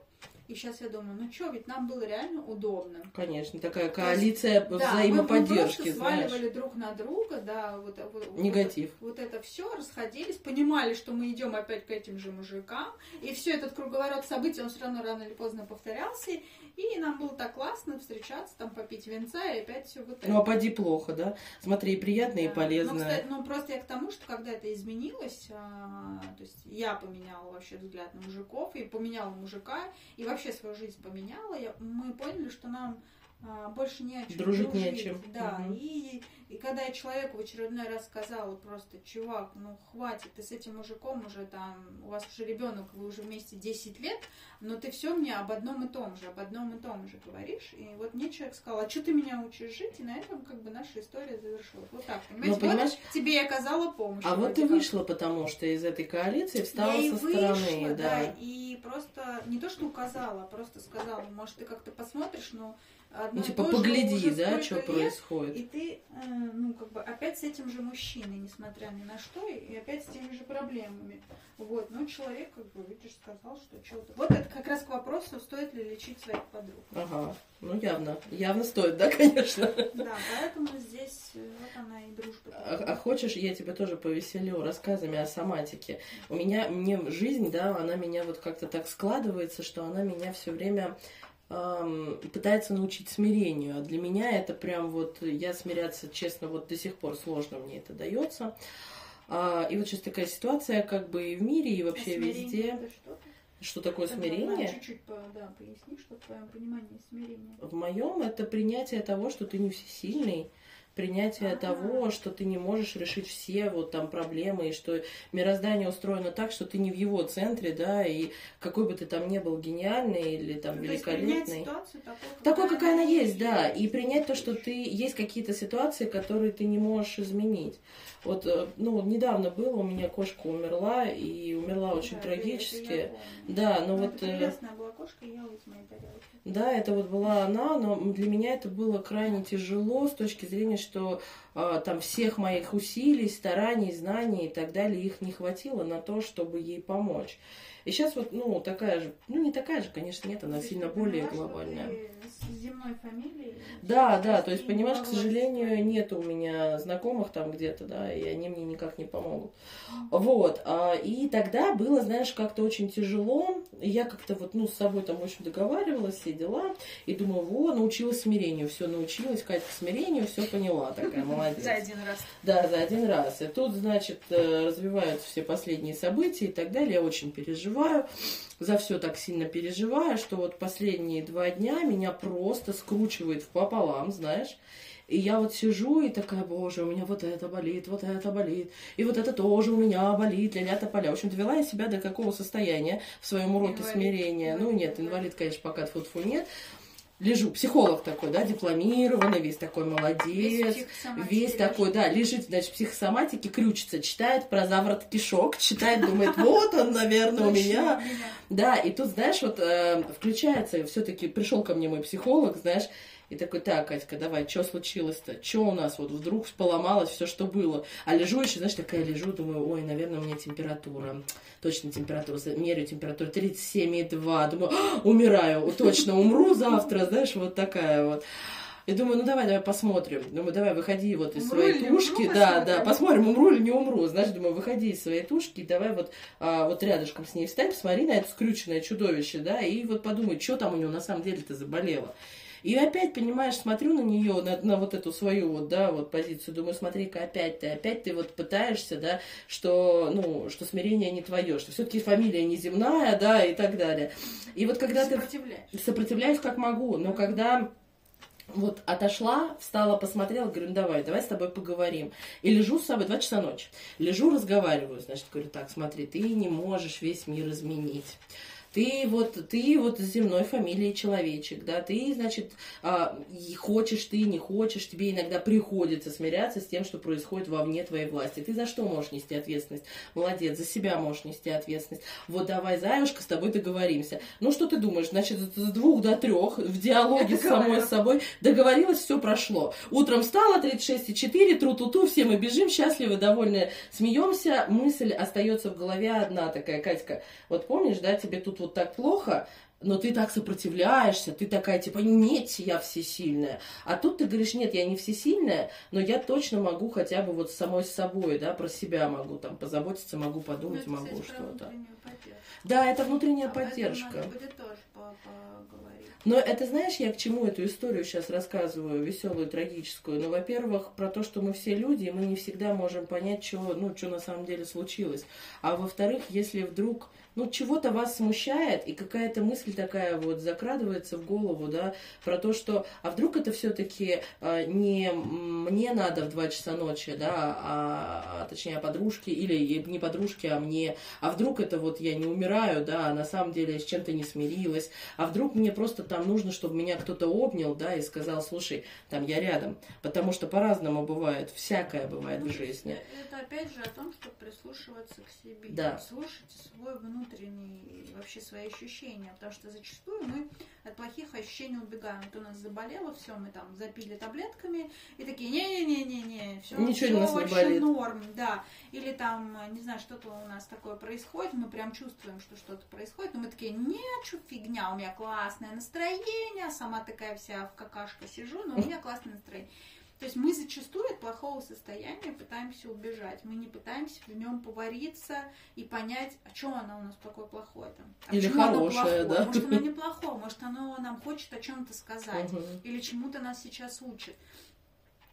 S2: И сейчас я думаю, ну что, ведь нам было реально удобно.
S1: Конечно, такая коалиция
S2: Да, мы-
S1: взаимоподдержки,
S2: мы просто
S1: знаешь.
S2: сваливали друг на друга, да, вот, вот- вот
S1: Негатив.
S2: это- Вот, это все, расходились, понимали, что мы идем опять к этим же мужикам, и все этот круговорот событий, он все равно рано или поздно повторялся, и нам было так классно встречаться, там попить венца, и опять все вот это.
S1: Ну, а поди плохо, да? Смотри, и приятное, и
S2: Да.
S1: полезное.
S2: Ну, кстати, ну, просто я к тому, что когда это изменилось, а, то есть я поменяла вообще взгляд на мужиков, и поменяла мужика, и вообще свою жизнь поменяла, я- мы поняли, что нам больше не о чем
S1: Дружить не о чем.
S2: Да,
S1: Мгм.
S2: и, и когда я человеку в очередной раз сказала просто, чувак, ну хватит, ты с этим мужиком уже там, у вас уже ребенок, вы уже вместе 10 лет, но ты все мне об одном и том же, об одном и том же говоришь. И вот мне человек сказал, а что ты меня учишь жить? И на этом как бы наша история завершилась. Вот так, понимаете?
S1: Ну, понимаешь,
S2: Вот тебе я оказала помощь.
S1: А вот ты
S2: как.
S1: вышла, потому что из этой коалиции встала
S2: я и
S1: со
S2: вышла,
S1: стороны, да.
S2: и просто не то, что указала, а просто сказала, может, ты как-то посмотришь, но одно
S1: Ну,
S2: и
S1: типа,
S2: то
S1: погляди, да, что
S2: лет,
S1: происходит.
S2: И ты, э, ну, как бы, опять с этим же мужчиной, несмотря ни на что, и опять с теми же проблемами. Вот, но человек, как бы, видишь, сказал, что что-то... Вот это как раз к вопросу, стоит ли лечить своих подруг.
S1: Ага, ну явно, явно стоит, да, конечно.
S2: Да, поэтому здесь э, вот она и дружба.
S1: А, а хочешь, я тебя тоже повеселю рассказами о соматике. У меня, мне жизнь, да, она меня вот как-то так складывается, что она меня все время пытается научить смирению. А для меня это прям вот, я смиряться, честно, вот до сих пор сложно мне это дается. А, и вот сейчас такая ситуация как бы и в мире, и вообще
S2: А
S1: везде.
S2: что?
S1: Что такое
S2: Это,
S1: смирение?
S2: Чуть-чуть да, поясни, что в твоем понимании смирение.
S1: В моем это принятие того, что ты не всесильный, принятие того, что ты не можешь решить все вот там проблемы, и что мироздание устроено так, что ты не в его центре, да, и какой бы ты там ни был гениальный или там
S2: Ну,
S1: великолепный.
S2: ситуацию такой,
S1: Такой, какая она есть, да,
S2: есть.
S1: и принять то, что ты есть какие-то ситуации, которые ты не можешь изменить. Вот, э, ну, недавно было, у меня кошка умерла, и умерла очень
S2: Да, я-
S1: трагически.
S2: я.
S1: Да, но
S2: Ну,
S1: вот
S2: это
S1: э,
S2: была кошка, я ела из моей тарелки.
S1: да, это вот была она, но для меня это было крайне тяжело с точки зрения, что там всех моих усилий, стараний, знаний и так далее, их не хватило на то, чтобы ей помочь. И сейчас вот, ну, такая же, ну, не такая же, конечно, нет, она
S2: То
S1: сильно более глобальная.
S2: с земной фамилией.
S1: Да, да, то есть, понимаешь, к сожалению, нет у меня знакомых там где-то, да, и они мне никак не помогут. Вот, а, и тогда было, знаешь, как-то очень тяжело, я как-то вот, ну, с собой там, общем, договаривалась, все дела, и думаю, во, научилась смирению, все научилась, Катя, к смирению, все поняла, такая молодец.
S2: За один раз.
S1: Да, за один раз. И тут, значит, э, развиваются все последние события и так далее. Я очень переживаю, за все так сильно переживаю, что вот последние два дня меня просто скручивает пополам, знаешь. И я вот сижу и такая, боже, у меня вот это болит, вот это болит, и вот это тоже у меня болит, ля-ля поля. В общем, довела я себя до какого состояния в своем уроке
S2: Инвалид.
S1: смирения. Ну, нет,
S2: Инвалид.
S1: инвалид, конечно, пока тьфу-тьфу нет. Лежу, психолог такой, да, дипломированный, весь такой молодец, весь такой, да, лежит, значит, психосоматики, крючится, читает про заворот кишок, читает, думает, вот он, наверное, у меня. Да, и тут, знаешь, вот э, включается, все-таки пришел ко мне мой психолог, знаешь, и такой, так, Катька, давай, что случилось-то? Что у нас вот вдруг поломалось все, что было? А лежу еще, знаешь, такая лежу, думаю, ой, наверное, у меня температура. Точно температура. Меряю температуру 37,2. Думаю, «А, умираю, точно умру завтра, знаешь, вот такая вот. И думаю, ну давай, давай посмотрим. Думаю, давай, выходи вот из умру своей тушки. Умру, да, да, посмотрим, умру или не умру. Знаешь, думаю, выходи из своей тушки, давай вот, а, вот рядышком с ней встань, посмотри на это скрюченное чудовище, да, и вот подумай, что там у него на самом деле-то заболело. И опять, понимаешь, смотрю на нее, на, на вот эту свою вот, да, вот позицию, думаю, смотри-ка, опять ты, опять ты вот пытаешься, да, что, ну, что смирение не твое, что все-таки фамилия неземная, да, и так далее. И вот когда ты... Сопротивляюсь как могу, но когда вот отошла, встала, посмотрела, говорю, ну давай, давай с тобой поговорим. И лежу с собой, два часа ночи. Лежу, разговариваю, значит, говорю, так, смотри, ты не можешь весь мир изменить ты вот, ты вот с земной фамилией человечек, да, ты, значит, а, хочешь ты, не хочешь, тебе иногда приходится смиряться с тем, что происходит вовне твоей власти. Ты за что можешь нести ответственность? Молодец, за себя можешь нести ответственность. Вот давай, заюшка, с тобой договоримся. Ну, что ты думаешь, значит, с двух до трех в диалоге с самой собой договорилась, все прошло. Утром встала, 36,4, тру-ту-ту, все мы бежим, счастливы, довольны, смеемся. Мысль остается в голове одна такая, Катька, вот помнишь, да, тебе тут вот так плохо, но ты так сопротивляешься, ты такая, типа, нет, я всесильная. А тут ты говоришь, нет, я не всесильная, но я точно могу хотя бы вот самой с собой, да, про себя могу там позаботиться, могу подумать, ну, это, могу что-то. Да, это внутренняя а поддержка. будет тоже но это знаешь, я к чему эту историю сейчас рассказываю, веселую, трагическую? Ну, во-первых, про то, что мы все люди, и мы не всегда можем понять, что, ну, что на самом деле случилось. А во-вторых, если вдруг ну, чего-то вас смущает, и какая-то мысль такая вот закрадывается в голову, да, про то, что, а вдруг это все-таки а, не мне надо в 2 часа ночи, да, а, а точнее, подружке, или не подружке, а мне, а вдруг это вот я не умираю, да, а на самом деле я с чем-то не смирилась, а вдруг мне просто там нужно, чтобы меня кто-то обнял, да, и сказал, слушай, там я рядом, потому что по-разному бывает, всякое бывает ну, в жизни.
S2: Это опять же о том, чтобы прислушиваться к себе,
S1: да.
S2: слушать свой внутренний внутренние вообще свои ощущения, потому что зачастую мы от плохих ощущений убегаем. Вот у нас заболело, все, мы там запили таблетками и такие, не-не-не-не-не, все,
S1: Ничего все нас болит.
S2: норм, да. Или там, не знаю, что-то у нас такое происходит, мы прям чувствуем, что что-то происходит, но мы такие, нет, что фигня, у меня классное настроение, сама такая вся в какашка сижу, но у меня классное настроение. То есть мы зачастую от плохого состояния пытаемся убежать. Мы не пытаемся в нем повариться и понять, а что оно у нас такое плохое там. А
S1: Или хорошее,
S2: да? Может, оно неплохое, может, оно нам хочет о чем-то сказать. Угу. Или чему-то нас сейчас учит.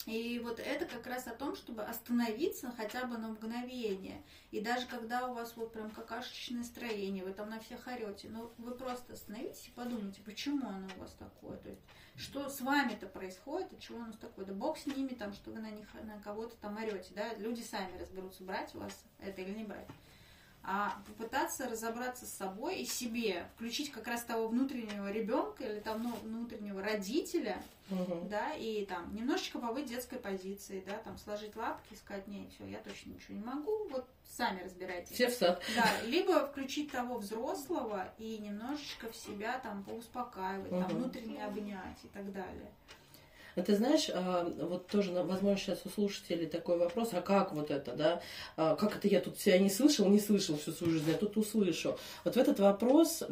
S2: И вот это как раз о том, чтобы остановиться хотя бы на мгновение. И даже когда у вас вот прям какашечное настроение, вы там на всех орете, но вы просто остановитесь и подумайте, почему оно у вас такое. То есть что с вами-то происходит, и чего нас такое. Да бог с ними, там, что вы на них, на кого-то там орете, да, люди сами разберутся, брать у вас это или не брать. А попытаться разобраться с собой и себе, включить как раз того внутреннего ребенка или там ну, внутреннего родителя, угу. да, и там немножечко побыть детской позиции, да, там сложить лапки сказать, не, все, я точно ничего не могу, вот сами разбирайтесь.
S1: Все в сад.
S2: Да, либо включить того взрослого и немножечко в себя там поуспокаивать, угу. там внутренне обнять и так далее.
S1: Но ты знаешь, а, вот тоже, возможно, сейчас у слушателей такой вопрос, а как вот это, да? А, как это я тут себя не слышал, не слышал всю свою жизнь, я тут услышу. Вот в этот вопрос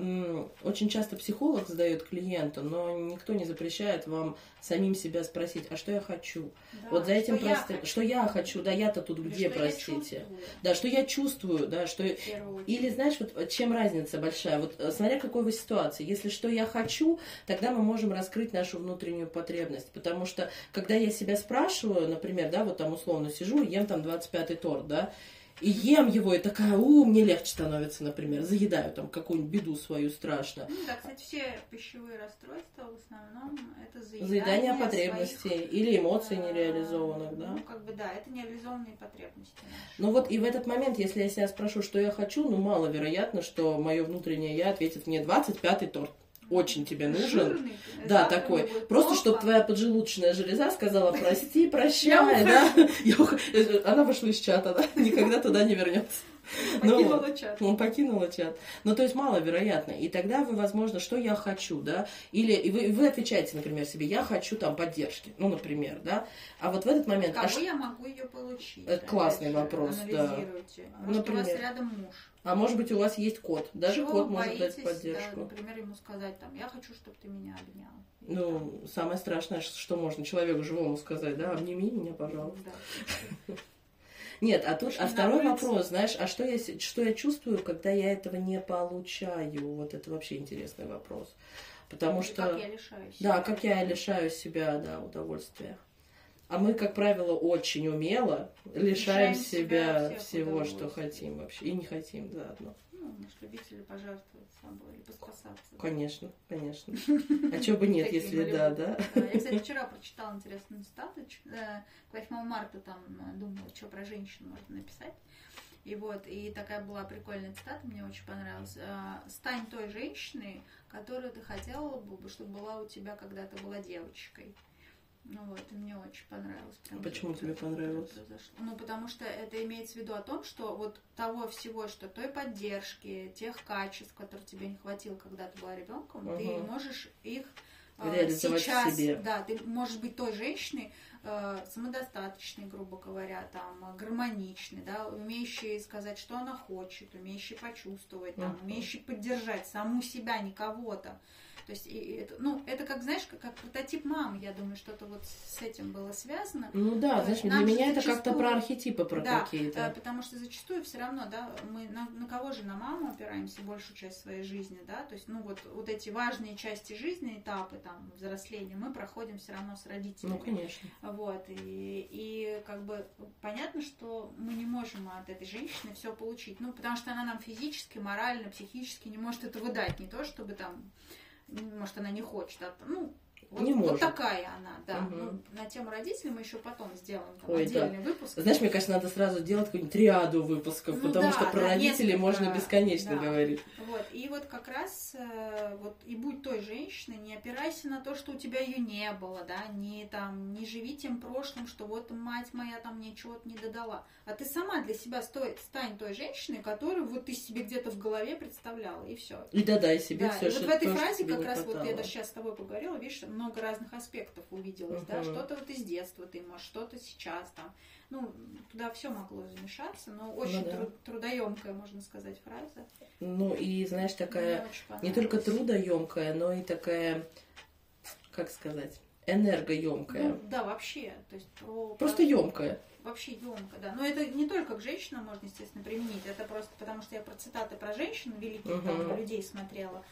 S1: очень часто психолог задает клиенту, но никто не запрещает вам самим себя спросить, а что я хочу? Да, вот за этим
S2: что простым,
S1: я что я хочу, да, я-то тут где,
S2: что
S1: простите? Да, что я чувствую, да, что... Или знаешь, вот чем разница большая? Вот э, смотря какой вы ситуации. Если что я хочу, тогда мы можем раскрыть нашу внутреннюю потребность. Потому что, когда я себя спрашиваю, например, да, вот там условно сижу ем там 25-й торт, да, и ем его, и такая, у, мне легче становится, например, заедаю там какую-нибудь беду свою страшно.
S2: Ну да, кстати, все пищевые расстройства в основном это заедание,
S1: заедание потребностей своих, или эмоций
S2: э,
S1: нереализованных, да?
S2: Ну, как бы, да, это нереализованные потребности.
S1: Наши. Ну вот и в этот момент, если я себя спрошу, что я хочу, ну, маловероятно, что мое внутреннее я ответит мне 25-й торт. Очень тебе нужен.
S2: Жирный,
S1: Да, такой. Просто
S2: плохо.
S1: чтобы твоя поджелудочная железа сказала прости, прощай, да. Я ух- Она вышла из чата, да, никогда туда не вернется. Ну
S2: Покинула
S1: вот.
S2: чат.
S1: Он покинула чат. Ну, то есть маловероятно. И тогда вы, возможно, что я хочу, да? Или вы, вы отвечаете, например, себе, я хочу там поддержки, ну, например, да? А вот в этот момент... а
S2: Кого
S1: ш-
S2: я могу ее получить?
S1: Это классный
S2: же,
S1: вопрос, да.
S2: Может, у вас
S1: Например.
S2: рядом муж.
S1: А может быть, у вас есть кот. Даже
S2: Чего
S1: кот может дать
S2: боитесь,
S1: поддержку.
S2: да, например, ему сказать там, я хочу, чтобы ты меня обнял.
S1: Ну, самое страшное, что можно человеку живому сказать, да, обними меня, пожалуйста.
S2: Да.
S1: Нет, а тут, а второй
S2: улице.
S1: вопрос, знаешь, а что я, что я чувствую, когда я этого не получаю? Вот это вообще интересный вопрос. Потому
S2: Или
S1: что...
S2: Как я лишаюсь.
S1: Да, как я лишаю себя, да, удовольствия. А мы, как правило, очень умело лишаем
S2: Лишаем
S1: себя
S2: себя всех
S1: всего, что хотим вообще. И не хотим заодно.
S2: Ну, может, любители пожертвовать собой или поспасаться.
S1: Конечно, конечно. А чего бы нет, если да, да?
S2: Да, Я, кстати, вчера прочитала интересную цитату. К 8 марта там э, думала, что про женщин можно написать. И вот, и такая была прикольная цитата, мне очень понравилась. Э, Стань той женщиной, которую ты хотела бы, чтобы была у тебя, когда ты была девочкой. Ну вот, и мне очень понравилось. Прям
S1: Почему
S2: вот
S1: тебе понравилось?
S2: произошло. Ну, потому что это имеется в виду о том, что вот того всего, что той поддержки, тех качеств, которых тебе не хватило, когда ты была ребенком, ты
S1: Мгм.
S2: можешь их э,
S1: Реализовать
S2: сейчас,
S1: себе.
S2: да, ты можешь быть той женщиной, э, самодостаточной, грубо говоря, там, э, гармоничной, да, умеющей сказать, что она хочет, умеющей почувствовать, там,
S1: Мгм.
S2: умеющей поддержать саму себя, не кого-то. То есть, и- и это, ну, это как, знаешь, как, как прототип мамы, я думаю, что-то вот с этим было связано.
S1: Ну да,
S2: То
S1: знаешь,
S2: есть
S1: для меня это как-то про архетипы, про
S2: Да, Э,
S1: какие-то.
S2: потому что зачастую все равно, да, мы на, на кого же на маму опираемся большую часть своей жизни, да, то есть, ну вот, вот эти важные части жизни, этапы там взросления мы проходим все равно с родителями.
S1: Ну, конечно.
S2: Вот, и, и как бы понятно, что мы не можем от этой женщины все получить. Ну, потому что она нам физически, морально, психически не может этого дать. Не то, чтобы там, может, она не хочет, а ну, вот,
S1: Не
S2: вот
S1: может.
S2: такая она, да. Ну, на тему родителей мы еще потом сделаем там,
S1: Ой, да.
S2: отдельный выпуск.
S1: Знаешь, мне кажется, надо сразу делать какую-нибудь триаду выпусков,
S2: Ну
S1: потому
S2: да,
S1: что про
S2: да,
S1: родителей
S2: несколько,
S1: можно бесконечно
S2: да.
S1: говорить.
S2: Вот, и вот как раз э, вот и будь той женщиной, не опирайся на то, что у тебя ее не было, да, не там, не живи тем прошлым, что вот мать моя там мне чего-то не додала. А ты сама для себя стой, стань той женщиной, которую вот ты себе где-то в голове представляла, и все.
S1: И додай себе
S2: Да,
S1: все,
S2: и вот в этой фразе как раз вот я
S1: хватало.
S2: даже сейчас с тобой поговорила, видишь, много разных аспектов увиделось, да,
S1: Мгм.
S2: что-то вот из детства ты можешь, что-то сейчас там, ну, туда все могло замешаться, но очень
S1: Ну да.
S2: тру- трудоемкая, можно сказать, фраза.
S1: Ну и, знаешь, такая не только трудоемкая, но и такая, как сказать, энергоемкая.
S2: Ну, да, вообще. То есть про,
S1: Просто
S2: про-
S1: емкая.
S2: вообще емко, да. Но это не только к женщинам можно, естественно, применить. Это просто потому, что я про цитаты про женщин великих там,
S1: Мгм.
S2: людей смотрела.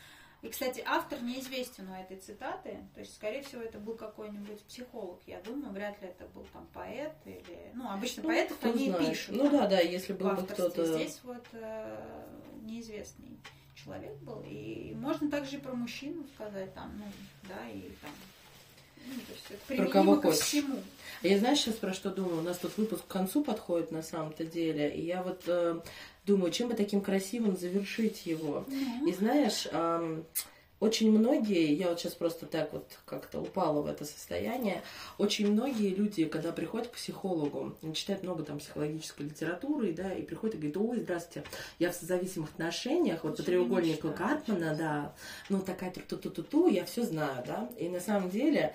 S2: И, кстати, автор неизвестен у этой цитаты. То есть, скорее всего, это был какой-нибудь психолог. Я думаю, вряд ли это был там поэт или... Ну, обычно
S1: Ну,
S2: поэтов
S1: кто
S2: они
S1: знает.
S2: пишут.
S1: Ну да, да, если был бы кто-то...
S2: Здесь вот э, неизвестный человек был. И можно также и про мужчину сказать там, ну, да, и там... Ну,
S1: Про кого
S2: ко
S1: хочешь.
S2: всему.
S1: Я знаешь сейчас про что думаю? У нас тут выпуск к концу подходит на самом-то деле. И я вот э, думаю, чем бы таким красивым завершить его.
S2: Ну,
S1: И знаешь, ам, очень многие, я вот сейчас просто так вот как-то упала в это состояние, очень многие люди, когда приходят к психологу, читают много там психологической литературы, да, и приходят и говорят, ой, здравствуйте, я в созависимых отношениях, вот по треугольнику Картмана, да, ну такая ту-ту-ту-ту, я все знаю, да, и на самом деле,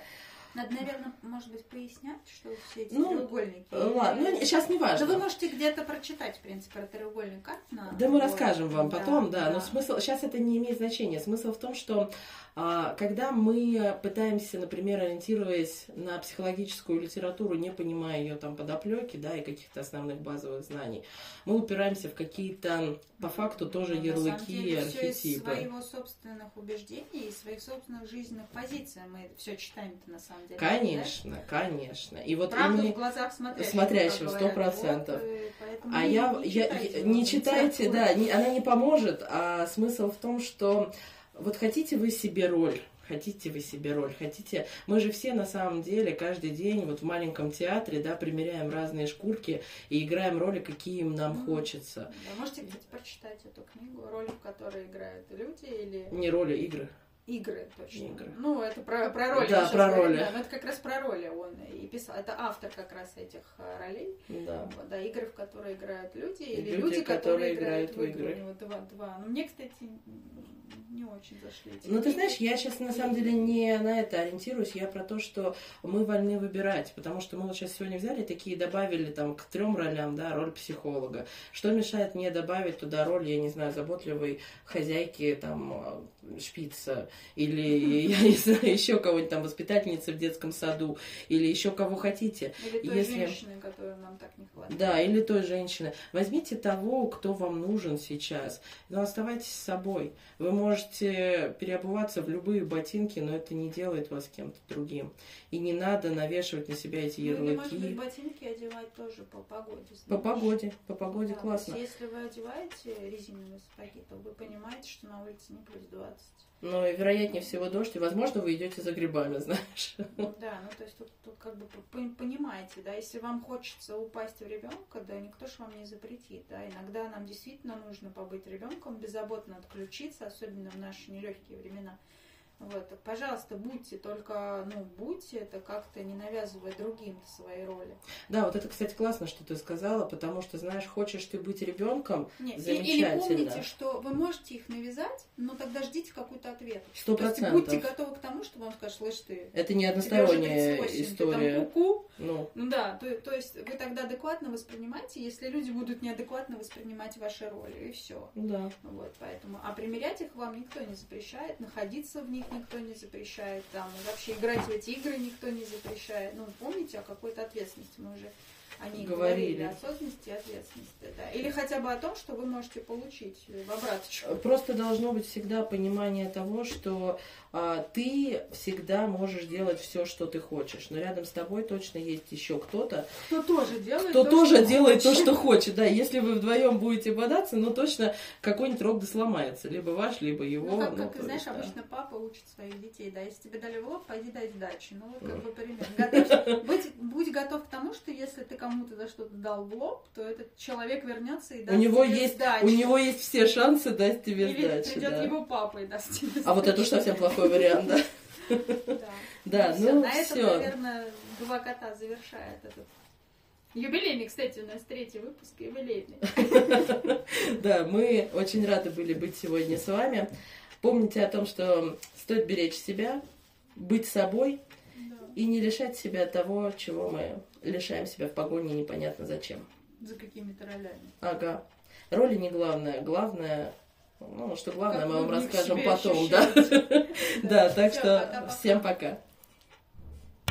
S2: Надо, наверное, может быть, пояснять, что все эти
S1: Ну,
S2: треугольники.
S1: ладно, ну сейчас не
S2: Да
S1: важно.
S2: вы можете где-то прочитать, в принципе, про треугольник Картна.
S1: Да, мы расскажем вам
S2: да,
S1: потом, да, но смысл, сейчас это не имеет значения. Смысл в том, что а, когда мы пытаемся, например, ориентируясь на психологическую литературу, не понимая ее там подоплеки, да, и каких-то основных базовых знаний, мы упираемся в какие-то, по факту, тоже
S2: Ну, на
S1: ярлыки и
S2: деле, всё из
S1: архетипы.
S2: своего собственных убеждений и своих собственных жизненных позиций мы все читаем-то на самом деле.
S1: Конечно, конечно. И
S2: да?
S1: вот
S2: Правда
S1: именно-
S2: в глазах смотрящего.
S1: смотрящего. 100%.
S2: Вот, э,
S1: А
S2: не-
S1: я,
S2: не
S1: я,
S2: читайте,
S1: не
S2: вам,
S1: читайте, да, не- она не поможет, а смысл в том, что вот хотите вы себе роль, хотите вы себе роль, хотите... Мы же все на самом деле каждый день вот в маленьком театре, да, примеряем разные шкурки и играем роли, какие им нам хочется.
S2: Да, можете, кстати, прочитать эту книгу, роли, в которой играют люди или...
S1: Не роли, игры.
S2: Игры, точно.
S1: Игры.
S2: Ну, это про, про роли.
S1: Да, про роли.
S2: Да, но это как раз про роли он и писал. Это автор как раз этих э, ролей.
S1: Да.
S2: Вот, да, игры, в которые играют люди, или
S1: Люди,
S2: люди,
S1: которые
S2: которые
S1: играют в
S2: игры.
S1: игры.
S2: Него два, два. Но мне, кстати, не очень зашли эти
S1: Ну, ты знаешь, я сейчас на самом деле не на это ориентируюсь, я про то, что мы вольны выбирать, потому что мы вот сейчас сегодня взяли такие, добавили там к трем ролям, да, роль психолога. Что мешает мне добавить туда роль, я не знаю, заботливой хозяйки, там, э, шпица, или, я не знаю, еще кого-нибудь там, воспитательницы в детском саду, или еще кого хотите.
S2: Или той
S1: если-
S2: женщины, которой нам так не хватает.
S1: Да, или той женщины. Возьмите того, кто вам нужен сейчас, но оставайтесь с собой. Вы можете переобуваться в любые ботинки, но это не делает вас кем-то другим. И не надо навешивать на себя эти
S2: Ну, или, может быть,
S1: ярлыки.
S2: ботинки одевать тоже по погоде.
S1: По
S2: знаешь.
S1: погоде, по погоде
S2: Да,
S1: классно.
S2: есть, если вы одеваете резиновые сапоги, то вы понимаете, что на улице не плюс 20.
S1: Но вероятнее всего дождь, и, возможно, вы идете за грибами, знаешь.
S2: Да, ну то есть тут, тут как бы по- понимаете, да, если вам хочется упасть в ребенка, да, никто ж вам не запретит, да, иногда нам действительно нужно побыть ребенком, беззаботно отключиться, особенно в наши нелегкие времена. Вот, пожалуйста, будьте, только, ну, будьте это как-то не навязывая другим свои роли.
S1: Да, вот это, кстати, классно, что ты сказала, потому что, знаешь, хочешь ты быть ребенком,
S2: Не, и- Или
S1: Замечательно.
S2: помните, что вы можете их навязать, но тогда ждите какой-то ответ.
S1: сто процентов.
S2: будьте готовы к тому, что вам скажут, слышь ты,
S1: Это не односторонняя
S2: 38, ты
S1: история.
S2: там ку-ку,
S1: Ну,
S2: Ну да, то, то есть вы тогда адекватно воспринимаете, если люди будут неадекватно воспринимать ваши роли, и все.
S1: да.
S2: Вот, поэтому. А примерять их вам никто не запрещает, находиться в них никто не запрещает, там, вообще играть в эти игры никто не запрещает. Ну, помните о какой-то ответственности, мы уже о ней
S1: Говорили.
S2: говорили, осознанности и ответственности, да. Или хотя бы о том, что вы можете получить в обраточку.
S1: Просто должно быть всегда понимание того, что а, ты всегда можешь делать все, что ты хочешь. Но рядом с тобой точно есть еще кто-то,
S2: Кто тоже делает
S1: кто
S2: то,
S1: тоже
S2: что
S1: делает то, что хочет. Да, если вы вдвоем будете бодаться, ну точно какой-нибудь рог да сломается. Либо ваш, либо его.
S2: Ну, как,
S1: ну,
S2: как,
S1: то
S2: знаешь,
S1: да.
S2: обычно папа учит своих детей, да, если тебе дали в лоб, пойди дай сдачи. Ну, вот как бы пример. Готовься- будь, будь готов к тому, что если ты кому-то за что-то дал в лоб, то этот человек вернется и
S1: У
S2: даст
S1: него,
S2: тебе
S1: есть,
S2: сдачу.
S1: у него есть все шансы дать тебе
S2: Или
S1: сдачи.
S2: придет
S1: да.
S2: его папа и даст тебе
S1: А вот это уж совсем плохой вариант, да?
S2: Да,
S1: ну
S2: на этом,
S1: все.
S2: наверное, два кота завершает этот Юбилейный, кстати, у нас третий выпуск юбилейный.
S1: Да, мы очень рады были быть сегодня с вами. Помните о том, что стоит беречь себя, быть собой и не лишать себя того, чего мы лишаем себя в погоне непонятно зачем.
S2: За какими-то ролями.
S1: Ага. Роли не главное. Главное, ну, что главное,
S2: Как
S1: мы вам расскажем потом, да?
S2: ощущаете.
S1: Да, так
S2: Всё,
S1: что всем пока.